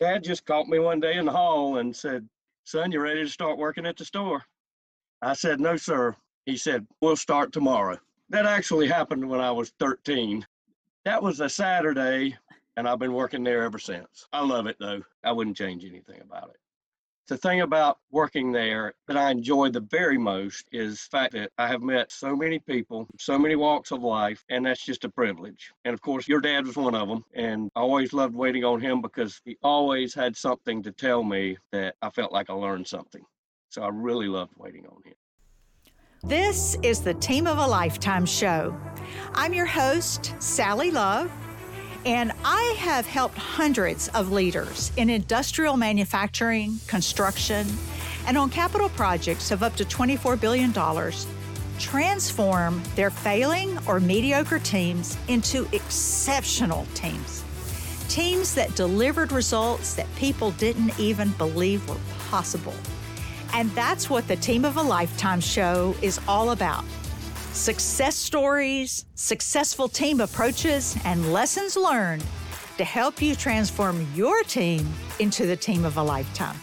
Dad just caught me one day in the hall and said, Son, you ready to start working at the store? I said, No, sir. He said, We'll start tomorrow. That actually happened when I was 13. That was a Saturday, and I've been working there ever since. I love it though. I wouldn't change anything about it. The thing about working there that I enjoy the very most is the fact that I have met so many people, so many walks of life, and that's just a privilege. And of course, your dad was one of them. And I always loved waiting on him because he always had something to tell me that I felt like I learned something. So I really loved waiting on him. This is the Team of a Lifetime show. I'm your host, Sally Love. And I have helped hundreds of leaders in industrial manufacturing, construction, and on capital projects of up to $24 billion transform their failing or mediocre teams into exceptional teams. Teams that delivered results that people didn't even believe were possible. And that's what the Team of a Lifetime show is all about success stories, successful team approaches, and lessons learned to help you transform your team into the team of a lifetime.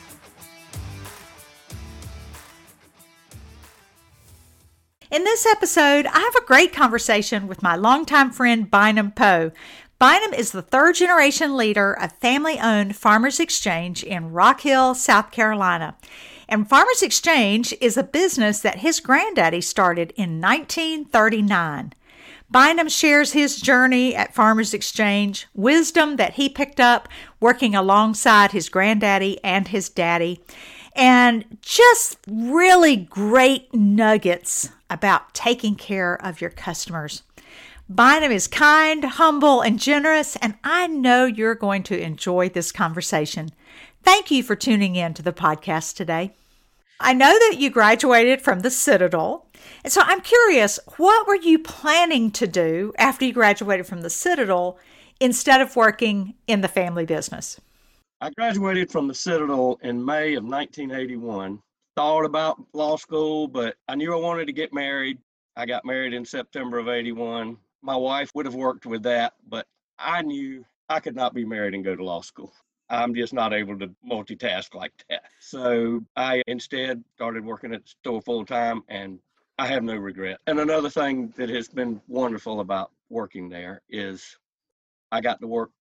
In this episode, I have a great conversation with my longtime friend Bynum Poe. Bynum is the third generation leader of family owned Farmers Exchange in Rock Hill, South Carolina. And Farmers Exchange is a business that his granddaddy started in 1939. Bynum shares his journey at Farmers Exchange, wisdom that he picked up working alongside his granddaddy and his daddy, and just really great nuggets about taking care of your customers. Bynum is kind, humble, and generous, and I know you're going to enjoy this conversation. Thank you for tuning in to the podcast today. I know that you graduated from the Citadel. And so I'm curious, what were you planning to do after you graduated from the Citadel instead of working in the family business? I graduated from the Citadel in May of 1981. Thought about law school, but I knew I wanted to get married. I got married in September of 81. My wife would have worked with that, but I knew I could not be married and go to law school. I'm just not able to multitask like that. So I instead started working at the store full time and I have no regret. And another thing that has been wonderful about working there is I got to work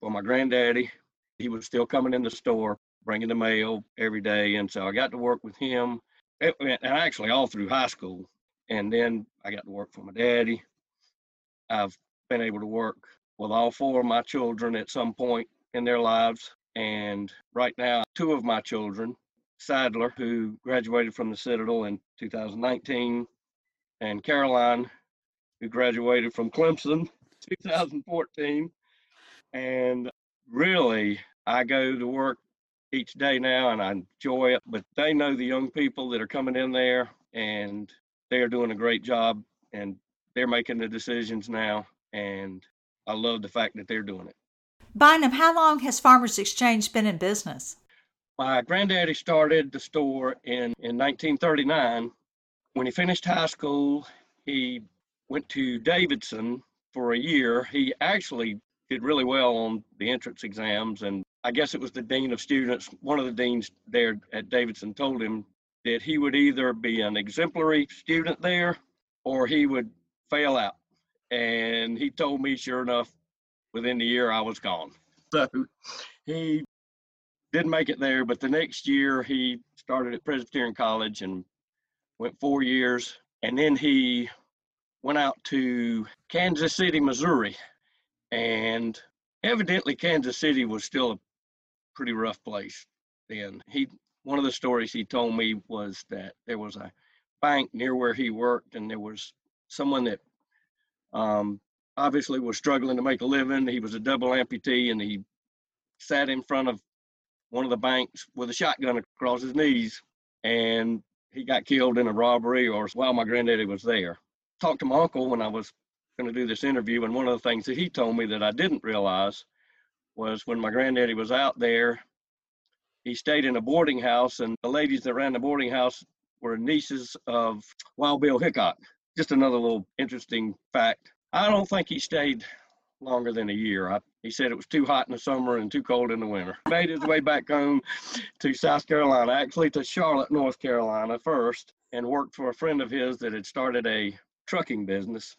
for my granddaddy. He was still coming in the store, bringing the mail every day. And so I got to work with him, eh, and actually all through high school. And then I got to work for my daddy. I've been able to work with all four of my children at some point in their lives. And right now, two of my children, Sadler, who graduated from the Citadel in 2019, and Caroline, who graduated from Clemson 2014. And really, I go to work each day now and I enjoy it, but they know the young people that are coming in there and they're doing a great job and they're making the decisions now. And I love the fact that they're doing it. Bynum, how long has Farmers Exchange been in business? My granddaddy started the store in, in 1939. When he finished high school, he went to Davidson for a year. He actually did really well on the entrance exams, and I guess it was the dean of students, one of the deans there at Davidson told him that he would either be an exemplary student there or he would fail out. And he told me, sure enough, within the year I was gone. So he didn't make it there, but the next year he started at Presbyterian College and went four years. And then he went out to Kansas City, Missouri. And evidently, Kansas City was still a pretty rough place then. He one of the stories he told me was that there was a bank near where he worked, and there was someone that um, obviously was struggling to make a living. He was a double amputee and he sat in front of one of the banks with a shotgun across his knees and he got killed in a robbery or while my granddaddy was there. Talked to my uncle when I was going to do this interview, and one of the things that he told me that I didn't realize was when my granddaddy was out there, he stayed in a boarding house, and the ladies that ran the boarding house were nieces of Wild Bill Hickok. Just another little interesting fact. I don't think he stayed longer than a year. I, he said it was too hot in the summer and too cold in the winter. Made his way back home to South Carolina, actually to Charlotte, North Carolina first, and worked for a friend of his that had started a trucking business.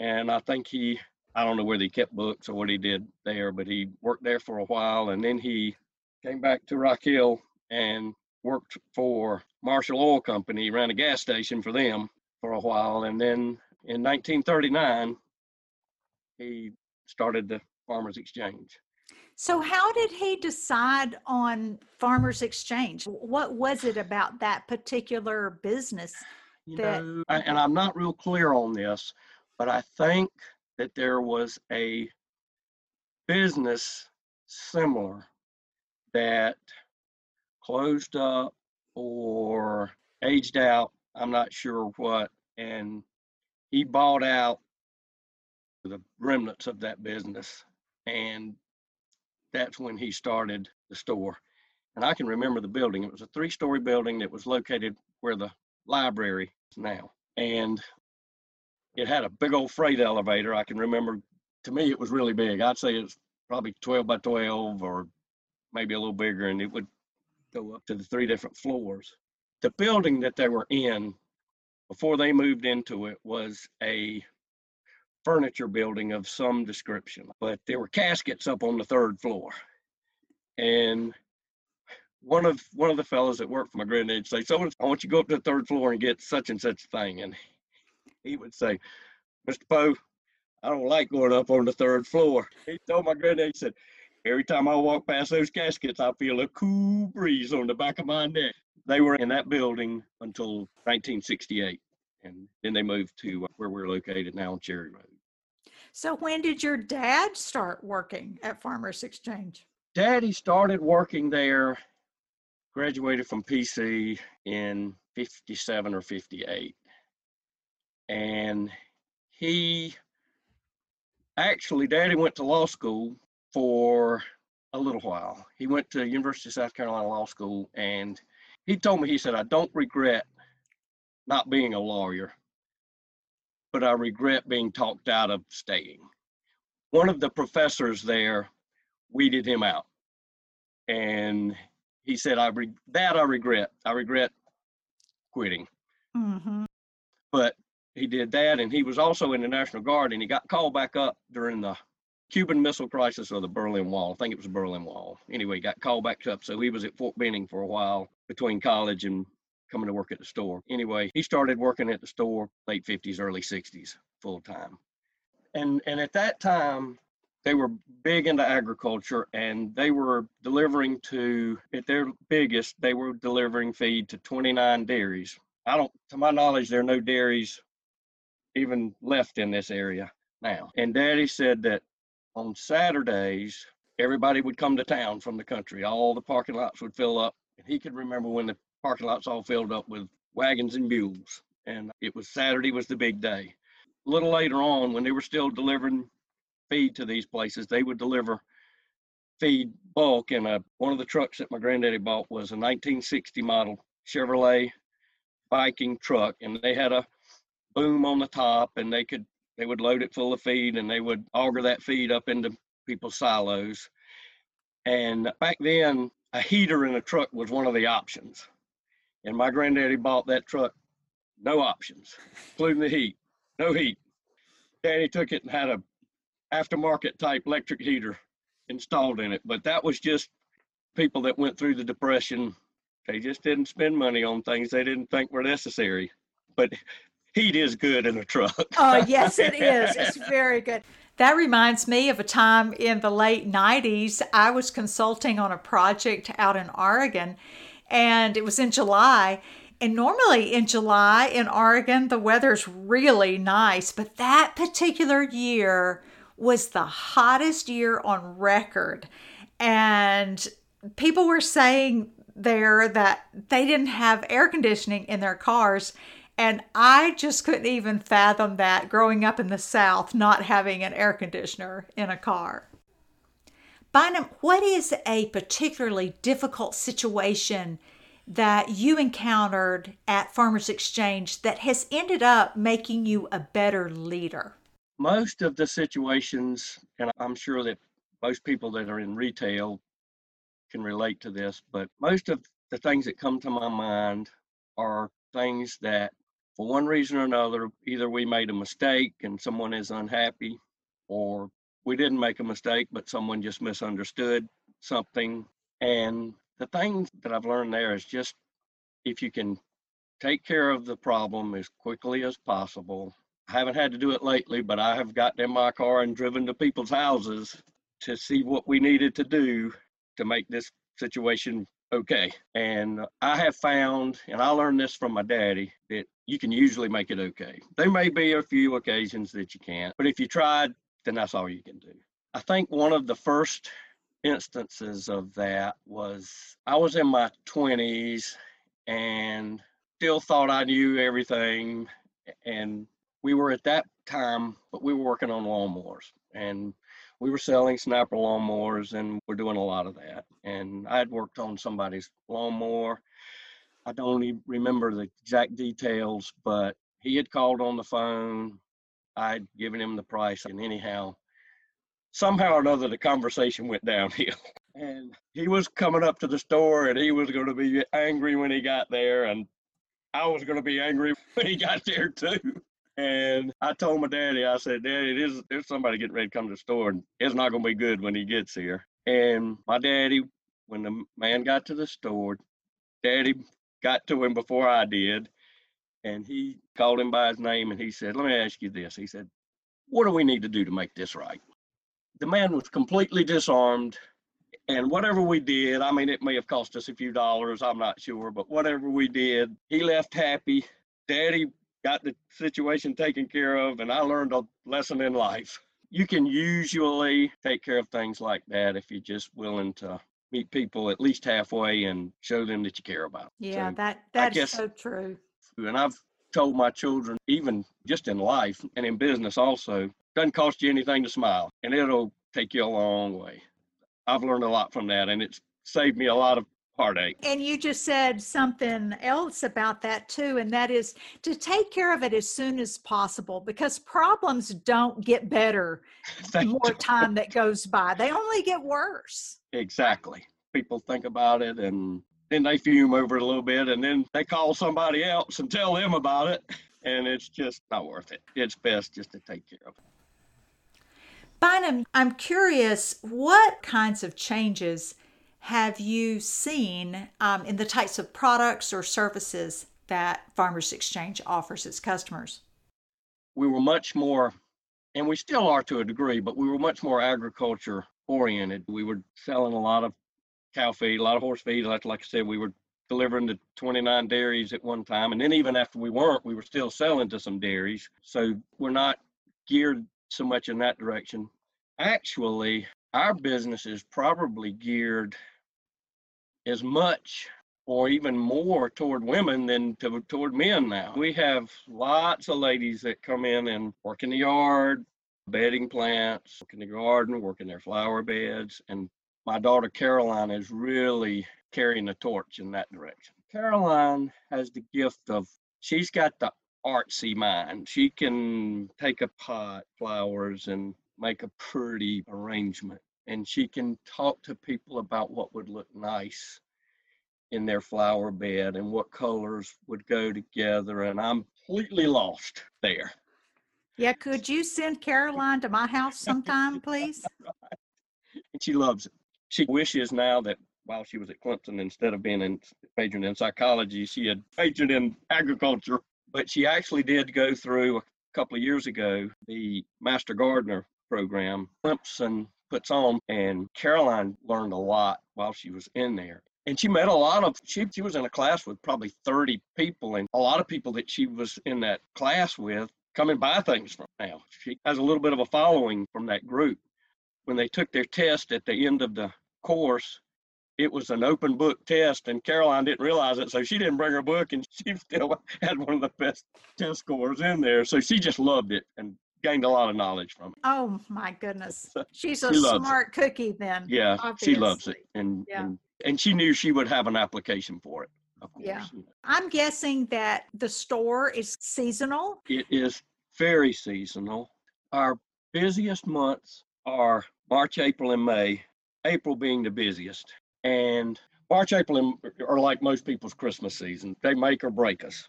And I think he, I don't know whether he kept books or what he did there, but he worked there for a while. And then he came back to Rock Hill and worked for Marshall Oil Company, ran a gas station for them for a while. And then in 1939, he started the Farmers Exchange. So, how did he decide on Farmers Exchange? What was it about that particular business? You that... know, and I'm not real clear on this, but I think that there was a business similar that closed up or aged out. I'm not sure what. And he bought out the remnants of that business. And that's when he started the store. And I can remember the building. It was a three story building that was located where the library is now. And it had a big old freight elevator. I can remember, to me, it was really big. I'd say it's probably 12 by 12 or maybe a little bigger. And it would go up to the three different floors. The building that they were in before they moved into it was a furniture building of some description, but there were caskets up on the third floor. And one of one of the fellows that worked for my granddad would say, "So I want you to go up to the third floor and get such and such thing." And he would say, "Mr. Poe, I don't like going up on the third floor." He told my granddad, he said, Every time I walk past those caskets, I feel a cool breeze on the back of my neck. They were in that building until 1968, and then they moved to uh, where we're located now on Cherry Road. So, when did your dad start working at Farmers Exchange? Daddy started working there, graduated from PC in 57 or 58. And he actually, Daddy went to law school for a little while. He went to University of South Carolina Law School and he told me, he said, I don't regret not being a lawyer, but I regret being talked out of staying. One of the professors there weeded him out. And he said, I re- that I regret. I regret quitting. Mm-hmm. But he did that. And he was also in the National Guard and he got called back up during the Cuban Missile Crisis or the Berlin Wall. I think it was the Berlin Wall. Anyway, he got called back up. So he was at Fort Benning for a while between college and coming to work at the store. Anyway, he started working at the store late 50s, early 60s, full time. And and at that time, they were big into agriculture and they were delivering to at their biggest, they were delivering feed to 29 dairies. I don't to my knowledge, there are no dairies even left in this area now. And daddy said that on Saturdays, everybody would come to town from the country. All the parking lots would fill up. And he could remember when the parking lots all filled up with wagons and mules. And it was Saturday was the big day. A little later on, when they were still delivering feed to these places, they would deliver feed bulk in a one of the trucks that my granddaddy bought was a 1960 model Chevrolet Viking truck, and they had a boom on the top, and they could they would load it full of feed and they would auger that feed up into people's silos. And back then, a heater in a truck was one of the options. And my granddaddy bought that truck, no options, including the heat, no heat. Daddy took it and had a aftermarket type electric heater installed in it. But that was just people that went through the depression. They just didn't spend money on things they didn't think were necessary. But heat is good in a truck. oh, yes, it is. It's very good. That reminds me of a time in the late 90s. I was consulting on a project out in Oregon, and it was in July. And normally in July in Oregon, the weather's really nice, but that particular year was the hottest year on record. And people were saying there that they didn't have air conditioning in their cars and I just couldn't even fathom that growing up in the South, not having an air conditioner in a car. Bynum, what is a particularly difficult situation that you encountered at Farmers Exchange that has ended up making you a better leader? most of the situations, and I'm sure that most people that are in retail can relate to this, but most of the things that come to my mind are things that, for one reason or another, either we made a mistake and someone is unhappy, or we didn't make a mistake, but someone just misunderstood something. And the thing that I've learned there is just if you can take care of the problem as quickly as possible. I haven't had to do it lately, but I have gotten in my car and driven to people's houses to see what we needed to do to make this situation okay. And I have found, and I learned this from my daddy, that you can usually make it okay. There may be a few occasions that you can't, but if you tried, then that's all you can do. I think one of the first instances of that was I was in my 20s and still thought I knew everything. And we were at that time, but we were working on lawnmowers and we were selling snapper lawnmowers and we're doing a lot of that. And I had worked on somebody's lawnmower. I don't even remember the exact details, but he had called on the phone. I'd given him the price, and anyhow, somehow or another, the conversation went downhill. And he was coming up to the store, and he was going to be angry when he got there, and I was going to be angry when he got there too. And I told my daddy, I said, Daddy, there's, there's somebody getting ready to come to the store, and it's not going to be good when he gets here. And my daddy, when the man got to the store, Daddy got to him before I did, and he called him by his name, and he said, Let me ask you this. He said, What do we need to do to make this right? The man was completely disarmed. And whatever we did, I mean, it may have cost us a few dollars, I'm not sure, but whatever we did, he left happy. Daddy got the situation taken care of, and I learned a lesson in life. You can usually take care of things like that if you're just willing to meet people at least halfway and show them that you care about. Them. Yeah, So, that that is so true. And I've told my children, even just in life and in business also, doesn't cost you anything to smile, and it'll take you a long way. I've learned a lot from that, and it's saved me a lot of heartache. And you just said something else about that too, and that is to take care of it as soon as possible because problems don't get better the more time that goes by. They only get worse. Exactly. People think about it and then they fume over it a little bit and then they call somebody else and tell them about it. And it's just not worth it. It's best just to take care of it. Bynum, I'm curious, what kinds of changes have you seen um, in the types of products or services that Farmers Exchange offers its customers? We were much more, and we still are to a degree, but we were much more agriculture oriented. We were selling a lot of cow feed, a lot of horse feed. Like, like I said, we were delivering to 29 dairies at one time. And then even after we weren't, we were still selling to some dairies. So we're not geared so much in that direction. Actually, our business is probably geared as much or even more toward women than to, toward men now. We have lots of ladies that come in and work in the yard, bedding plants, work in the garden, work in their flower beds. And my daughter Caroline is really carrying the torch in that direction. Caroline has the gift of, she's got the artsy mind. She can take a pot, flowers, and make a pretty arrangement. And she can talk to people about what would look nice in their flower bed and what colors would go together. And I'm completely lost there. Yeah, could you send Caroline to my house sometime, please? And she loves it. She wishes now that while she was at Clemson, instead of being in majoring in psychology, she had majored in agriculture. But she actually did go through a couple of years ago the Master Gardener program Clemson puts on, and Caroline learned a lot while she was in there. And she met a lot of she she was in a class with probably 30 people, and a lot of people that she was in that class with come and buy things from now. She has a little bit of a following from that group. When they took their test at the end of the course, it was an open book test, and Caroline didn't realize it, so she didn't bring her book, and she still had one of the best test scores in there. So she just loved it and gained a lot of knowledge from it. Oh my goodness. She's a She loves it. smart cookie then. Yeah, she loves it, and Yeah. and and she knew she would have an application for it. Of course, Yeah. I'm guessing that the store is seasonal. it is very seasonal. our busiest months are March, April, and May. April being the busiest, and March, April, and are like most people's Christmas season. They make or break us,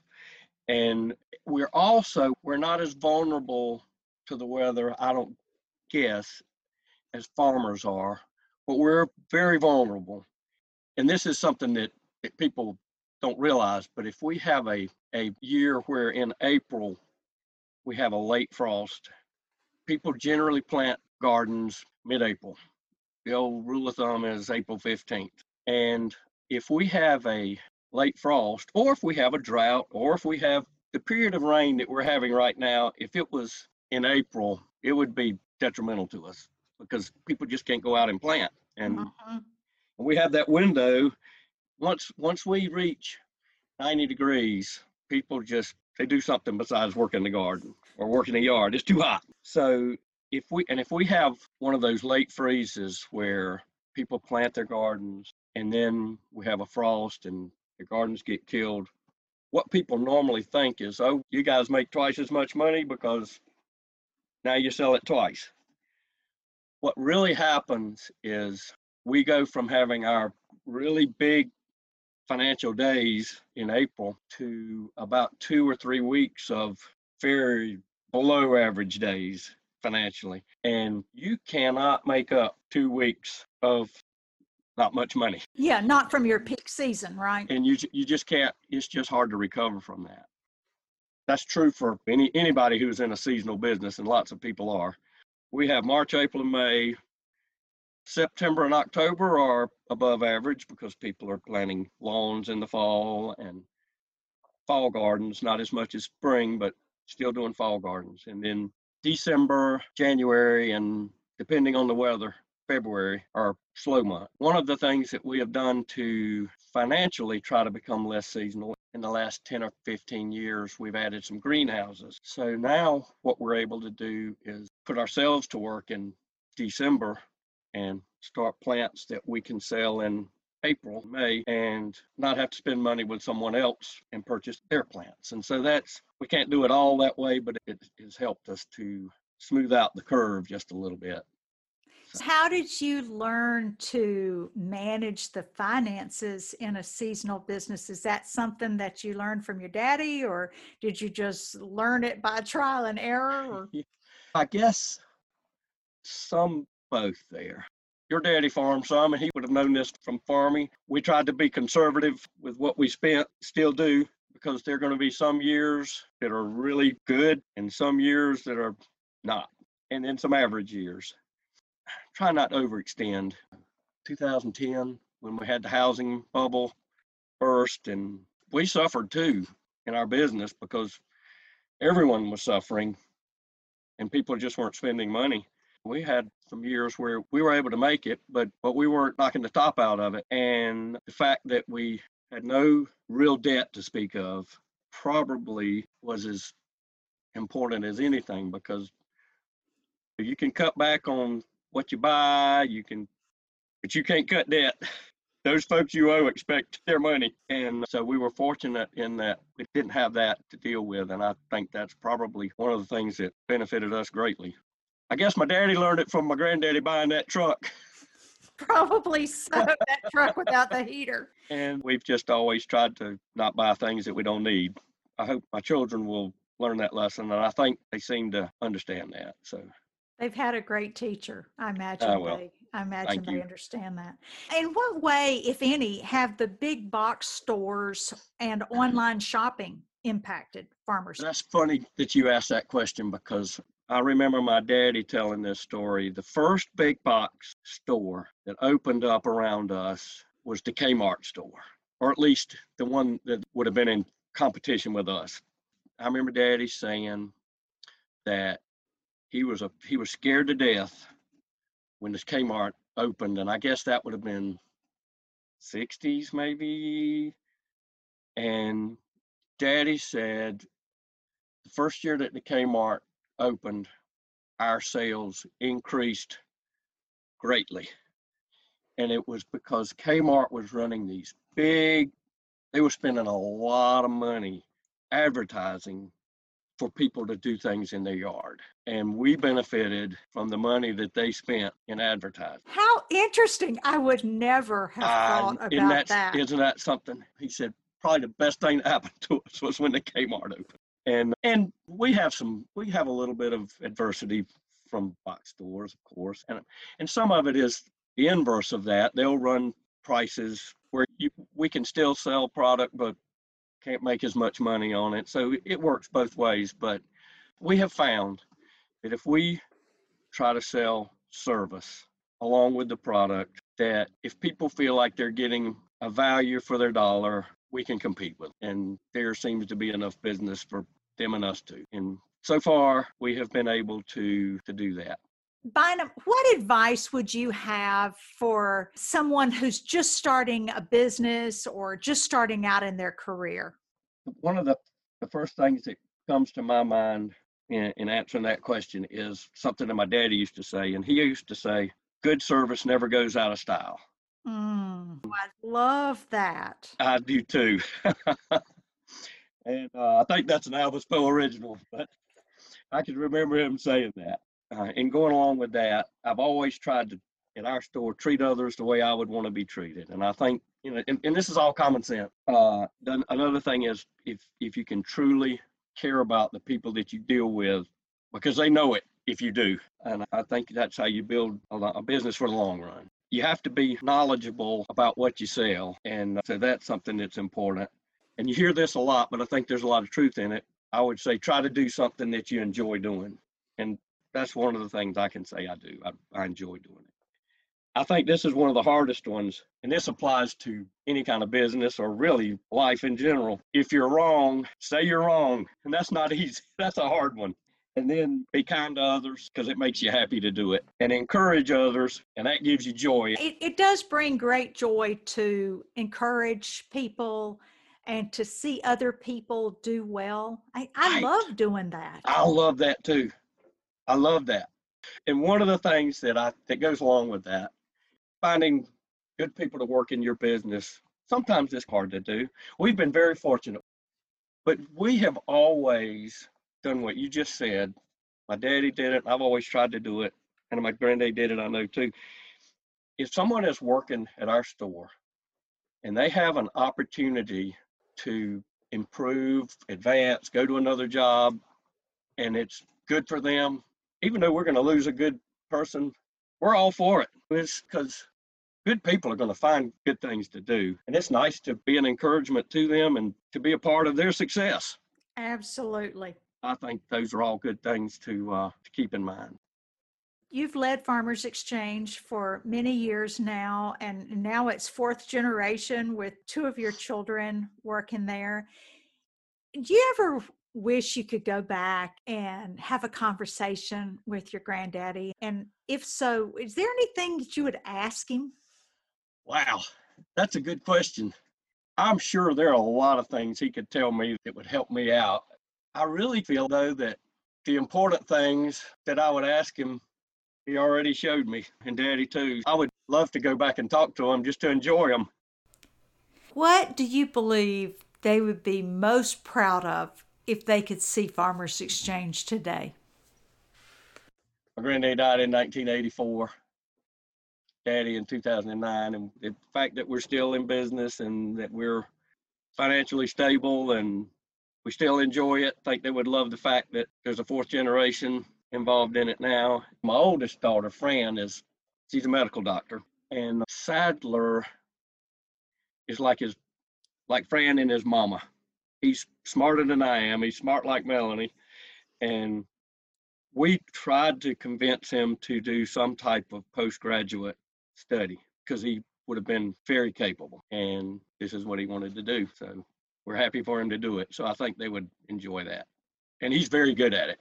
and we're also we're not as vulnerable to the weather. I don't guess as farmers are, but we're very vulnerable. And this is something that, people don't realize. But if we have a a year where in April we have a late frost, people generally plant gardens mid-April. The old rule of thumb is April 15th. And if we have a late frost, or if we have a drought, or if we have the period of rain that we're having right now, if it was in April, it would be detrimental to us because people just can't go out and plant. And Mhm. we have that window. Once once we reach 90 degrees, people just they do something besides work in the garden or work in the yard. It's too hot. So if we and if we have one of those late freezes where people plant their gardens and then we have a frost and the gardens get killed, what people normally think is, oh, you guys make twice as much money because now you sell it twice. What really happens is we go from having our really big financial days in April to about two or three weeks of very below average days financially. And you cannot make up two weeks of not much money. Yeah, not from your peak season, right? And you, you just can't, it's just hard to recover from that. That's true for any, anybody who's in a seasonal business, and lots of people are. We have March, April, and May. September and October are above average because people are planting lawns in the fall and fall gardens, not as much as spring, but still doing fall gardens. And then December, January, and depending on the weather, February are slow months. One of the things that we have done to financially try to become less seasonal in the last 10 or 15 years, we've added some greenhouses. So now what we're able to do is put ourselves to work in December and start plants that we can sell in April, May, and not have to spend money with someone else and purchase their plants. And so that's, we can't do it all that way, but it has helped us to smooth out the curve just a little bit. How did you learn to manage the finances in a seasonal business? Is that something that you learned from your daddy, or did you just learn it by trial and error? Or I guess some both there. Your daddy farmed some, and he would have known this from farming. We tried to be conservative with what we spent, still do, because there are going to be some years that are really good and some years that are not, and then some average years. Try not to overextend. 2010, when we had the housing bubble burst, and we suffered too in our business because everyone was suffering and people just weren't spending money we had some years where we were able to make it, but but we weren't knocking the top out of it. And the fact that we had no real debt to speak of probably was as important as anything because you can cut back on what you buy, you can, but you can't cut debt. Those folks you owe expect their money. And so we were fortunate in that we didn't have that to deal with. And I think that's probably one of the things that benefited us greatly. I guess my daddy learned it from my granddaddy buying that truck. probably so, that truck without the heater. And we've just always tried to not buy things that we don't need. I hope my children will learn that lesson, and I think they seem to understand that. So They've had a great teacher. I imagine well, they I imagine thank they you. understand that. In what way, if any, have the big box stores and online shopping impacted farmers? that's funny that you asked that question because I remember my daddy telling this story. The first big box store that opened up around us was the Kmart store, or at least the one that would have been in competition with us. I remember daddy saying that he was a he was scared to death when this Kmart opened, and I guess that would have been 60s maybe. And daddy said the first year that the Kmart opened, our sales increased greatly. And it was because Kmart was running these big, they were spending a lot of money advertising for people to do things in their yard. And we benefited from the money that they spent in advertising. How interesting. I would never have Uh, thought about isn't that, that. Isn't that something? He said probably the best thing that happened to us was when the Kmart opened. And and we have some we have a little bit of adversity from box stores, of course. And and some of it is the inverse of that. They'll run prices where you, we can still sell product but can't make as much money on it. So it works both ways. But we have found that if we try to sell service along with the product, that if people feel like they're getting a value for their dollar, we can compete with. And there seems to be enough business for them and us too. And so far, we have been able to to do that. Bynum, what advice would you have for someone who's just starting a business or just starting out in their career? One of the, the first things that comes to my mind in, in answering that question is something that my daddy used to say. And he used to say, good service never goes out of style. Mm, I love that. I do too. and uh, I think that's an Elvis Poe original, but I can remember him saying that. Uh, and going along with that, I've always tried to, at our store, treat others the way I would want to be treated. And I think, you know, and, and this is all common sense. Uh, another thing is if if you can truly care about the people that you deal with, because they know it if you do. And I think that's how you build a, a business for the long run. You have to be knowledgeable about what you sell. And so that's something that's important. And you hear this a lot, but I think there's a lot of truth in it. I would say try to do something that you enjoy doing. And that's one of the things I can say I do. I, I enjoy doing it. I think this is one of the hardest ones, and this applies to any kind of business or really life in general. If you're wrong, say you're wrong, and that's not easy. That's a hard one. And then be kind to others because it makes you happy to do it, and encourage others, and that gives you joy. It, it does bring great joy to encourage people and to see other people do well. I, I Right. love doing that. I love that too. I love that. And one of the things that I that goes along with that, finding good people to work in your business, sometimes it's hard to do. We've been very fortunate, but we have always done what you just said. My daddy did it. I've always tried to do it, and my granddad did it. I know too. If someone is working at our store and they have an opportunity to improve, advance, go to another job, and it's good for them, even though we're going to lose a good person, we're all for it. It's because good people are going to find good things to do. And it's nice to be an encouragement to them and to be a part of their success. Absolutely. I think those are all good things to, uh, to keep in mind. You've led Farmers Exchange for many years now, and now it's fourth generation with two of your children working there. Do you ever wish you could go back and have a conversation with your granddaddy? And if so, is there anything that you would ask him? Wow, that's a good question. I'm sure there are a lot of things he could tell me that would help me out. I really feel, though, that the important things that I would ask him, he already showed me, and Daddy too. I would love to go back and talk to him just to enjoy him. What do you believe they would be most proud of if they could see Farmers Exchange today? My granddad died in 1984, Daddy in 2009, and the fact that we're still in business and that we're financially stable and we still enjoy it. I think they would love the fact that there's a fourth generation involved in it now. My oldest daughter, Fran, is she's a medical doctor, and Sadler is like his like Fran and his mama. He's smarter than I am. He's smart like Melanie, and we tried to convince him to do some type of postgraduate study because he would have been very capable, and this is what he wanted to do. So we're happy for him to do it. So I think they would enjoy that, and he's very good at it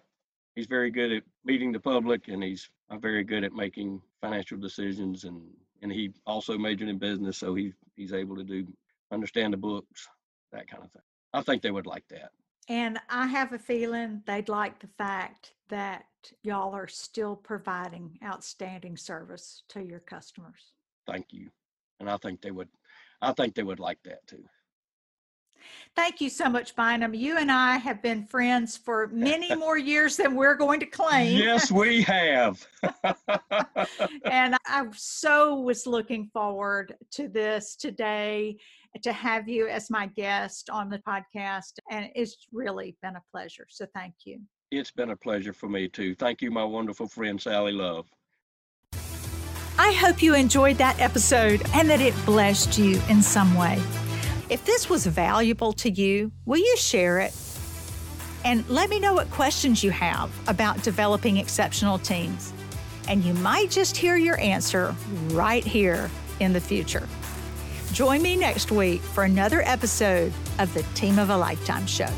he's very good at meeting the public and he's uh, very good at making financial decisions and and he also majored in business so he he's able to do understand the books that kind of thing. I think they would like that. And I have a feeling they'd like the fact that y'all are still providing outstanding service to your customers. thank you. And i think they would i think they would like that too Thank you so much, Bynum. You and I have been friends for many more years than we're going to claim. Yes, we have. and I so was looking forward to this today to have you as my guest on the podcast. And it's really been a pleasure. So thank you. It's been a pleasure for me too. Thank you, my wonderful friend Sally Love. I hope you enjoyed that episode and that it blessed you in some way. If this was valuable to you, will you share it? And let me know what questions you have about developing exceptional teams. And you might just hear your answer right here in the future. Join me next week for another episode of the Team of a Lifetime Show.